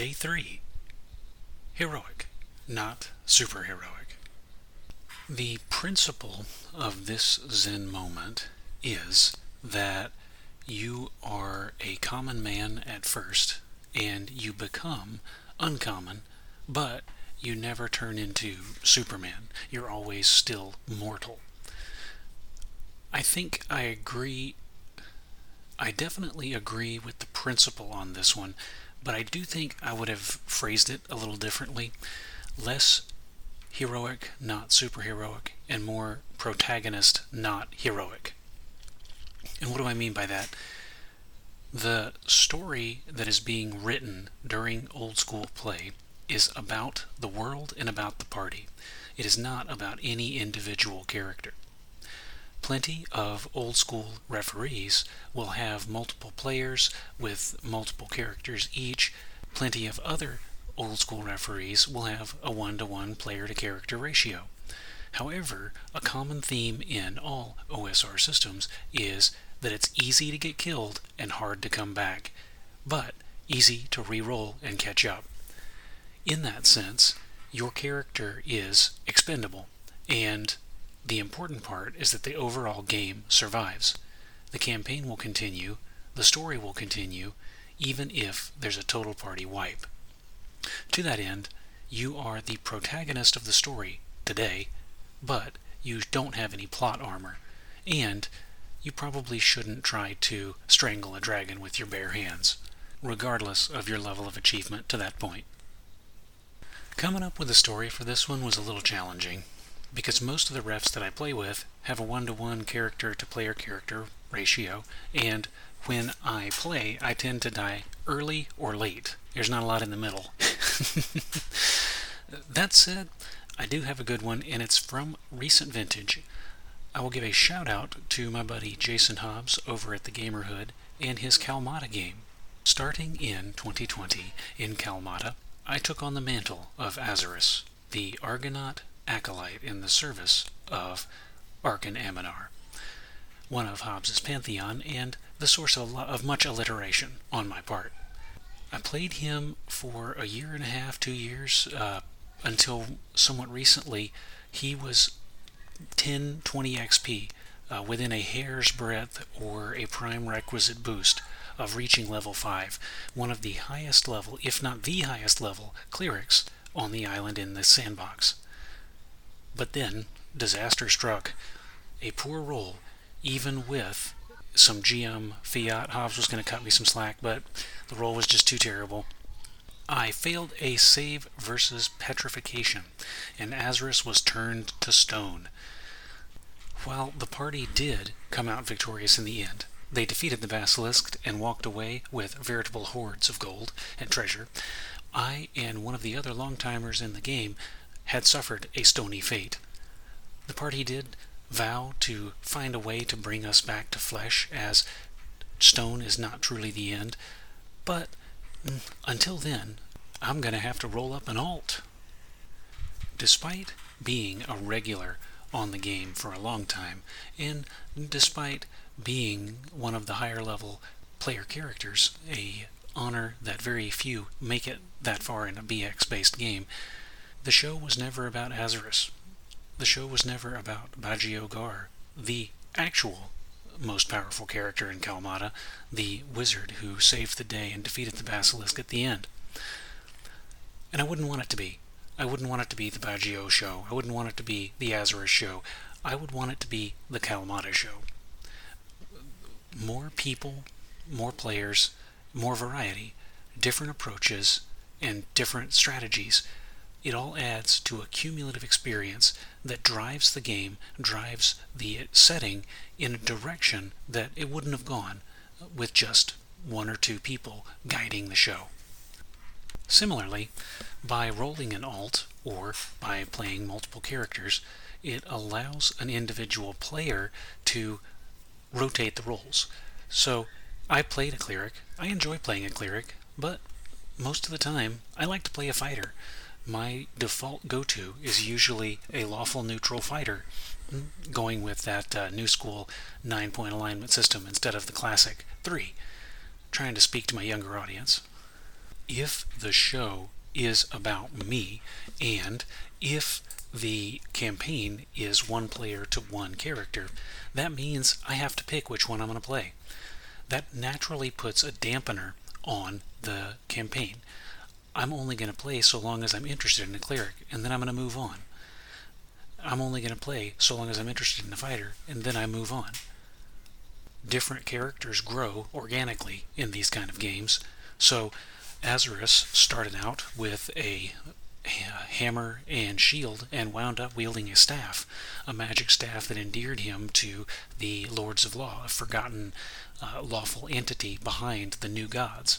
Day 3. Heroic, not superheroic. The principle of this Zen moment is that you are a common man at first and you become uncommon, but you never turn into Superman. You're always still mortal. I think I agree I definitely agree with the principle on this one, but I do think I would have phrased it a little differently. Less heroic, not superheroic, and more protagonist, not heroic. And what do I mean by that? The story that is being written during old school play is about the world and about the party. It is not about any individual character. Plenty of old school referees will have multiple players with multiple characters each. Plenty of other old school referees will have a one to one player to character ratio. However, a common theme in all OSR systems is that it's easy to get killed and hard to come back, but easy to re-roll and catch up. In that sense, your character is expendable, and the important part is that the overall game survives. The campaign will continue, the story will continue, even if there's a total party wipe. To that end, you are the protagonist of the story today, but you don't have any plot armor, and you probably shouldn't try to strangle a dragon with your bare hands, regardless of your level of achievement to that point. Coming up with a story for this one was a little challenging because most of the refs that I play with have a one-to-one character to player character ratio, and when I play, I tend to die early or late. There's not a lot in the middle. that said, I do have a good one, and it's from recent vintage. I will give a shout out to my buddy Jason Hobbs over at the Gamerhood and his Kalmata game. Starting in 2020 in Kalmata, I took on the mantle of Azarus, the Argonaut acolyte in the service of Archon Aminar, one of Hobbs's pantheon and the source of, of much alliteration on my part. I played him for a year and a half, two years, uh, until somewhat recently he was 10, 20 XP uh, within a hair's breadth or a prime requisite boost of reaching level 5, one of the highest level, if not the highest level, clerics on the island in the sandbox. But then, disaster struck. A poor roll, even with some GM fiat. Hobbs was going to cut me some slack, but the roll was just too terrible. I failed a save versus petrification, and Azarus was turned to stone. While the party did come out victorious in the end, they defeated the basilisk and walked away with veritable hoards of gold and treasure. I and one of the other long timers in the game had suffered a stony fate. The party did vow to find a way to bring us back to flesh, as stone is not truly the end, but mm, until then, I'm going to have to roll up an alt. Despite being a regular on the game for a long time, and despite being one of the higher level player characters, a honor that very few make it that far in a BX based game, the show was never about Azarus. The show was never about Baggio Gar, the actual most powerful character in Kalmata, the wizard who saved the day and defeated the basilisk at the end. And I wouldn't want it to be. I wouldn't want it to be the Baggio show. I wouldn't want it to be the Azarus show. I would want it to be the Kalmata show. More people, more players, more variety, different approaches, and different strategies it all adds to a cumulative experience that drives the game, drives the setting in a direction that it wouldn't have gone with just one or two people guiding the show. Similarly, by rolling an alt or by playing multiple characters, it allows an individual player to rotate the roles. So, I played a cleric. I enjoy playing a cleric, but most of the time, I like to play a fighter my default go-to is usually a lawful neutral fighter, going with that uh, new school nine-point alignment system instead of the classic three. trying to speak to my younger audience. If the show is about me, and if the campaign is one player to one character, that means I have to pick which one I'm going to play. That naturally puts a dampener on the campaign. I'm only going to play so long as I'm interested in a cleric, and then I'm going to move on. I'm only going to play so long as I'm interested in a fighter, and then I move on. Different characters grow organically in these kind of games, so Azarus started out with a hammer and shield and wound up wielding a staff, a magic staff that endeared him to the Lords of Law, a forgotten uh, lawful entity behind the new gods.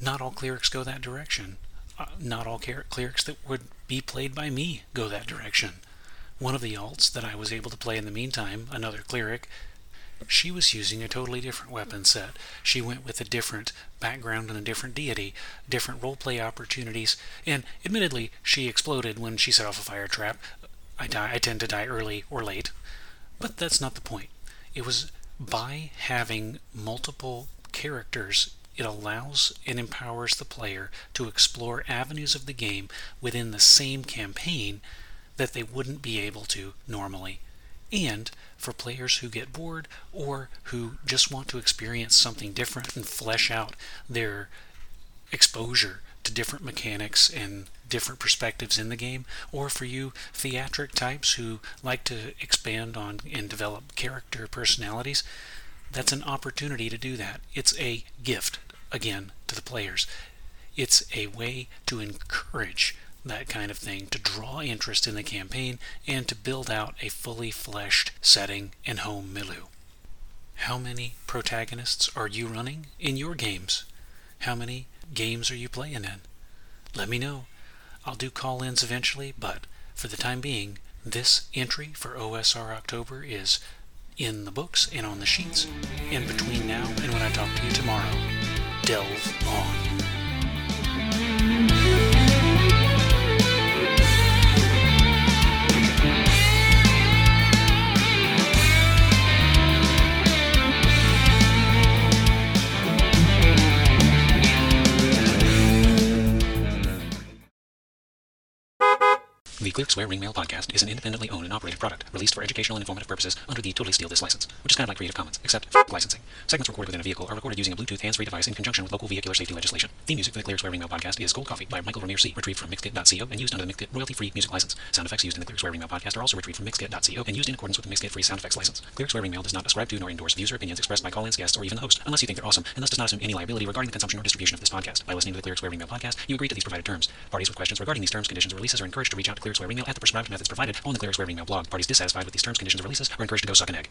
Not all clerics go that direction. Uh, not all clerics that would be played by me go that direction. One of the alts that I was able to play in the meantime, another cleric, she was using a totally different weapon set. She went with a different background and a different deity, different roleplay opportunities, and admittedly, she exploded when she set off a fire trap. I die. I tend to die early or late, but that's not the point. It was by having multiple characters it allows and empowers the player to explore avenues of the game within the same campaign that they wouldn't be able to normally. And for players who get bored or who just want to experience something different and flesh out their exposure to different mechanics and different perspectives in the game, or for you theatric types who like to expand on and develop character personalities, that's an opportunity to do that. It's a gift again to the players. It's a way to encourage that kind of thing, to draw interest in the campaign, and to build out a fully fleshed setting and home milieu. How many protagonists are you running in your games? How many games are you playing in? Let me know. I'll do call ins eventually, but for the time being, this entry for OSR October is in the books and on the sheets. And between now and when I talk to you tomorrow, delve on. Clear Square Ring Mail podcast is an independently owned and operated product released for educational and informative purposes under the Totally Steal This license, which is kind of like Creative Commons, except for licensing. Segments recorded within a vehicle are recorded using a Bluetooth hands-free device in conjunction with local vehicular safety legislation. The music for the Clear Square Ring Mail podcast is Gold Coffee by Michael Vermeer C, retrieved from Mixkit.co and used under the Mixkit royalty-free music license. Sound effects used in the Clear Ring Mail podcast are also retrieved from Mixkit.co and used in accordance with the Mixkit free sound effects license. Clear Ring Mail does not ascribe to nor endorse views or opinions expressed by call-ins, guests, or even the host, unless you think they're awesome, and thus does not assume any liability regarding the consumption or distribution of this podcast. By listening to the Clear Ring Mail podcast, you agree to these provided terms. Parties with questions regarding these terms, conditions, or releases are encouraged to reach out to Clear Ring Mail at the prescribed methods provided on the Clear Ring Mail blog. Parties dissatisfied with these terms, conditions, or releases are encouraged to go suck an egg.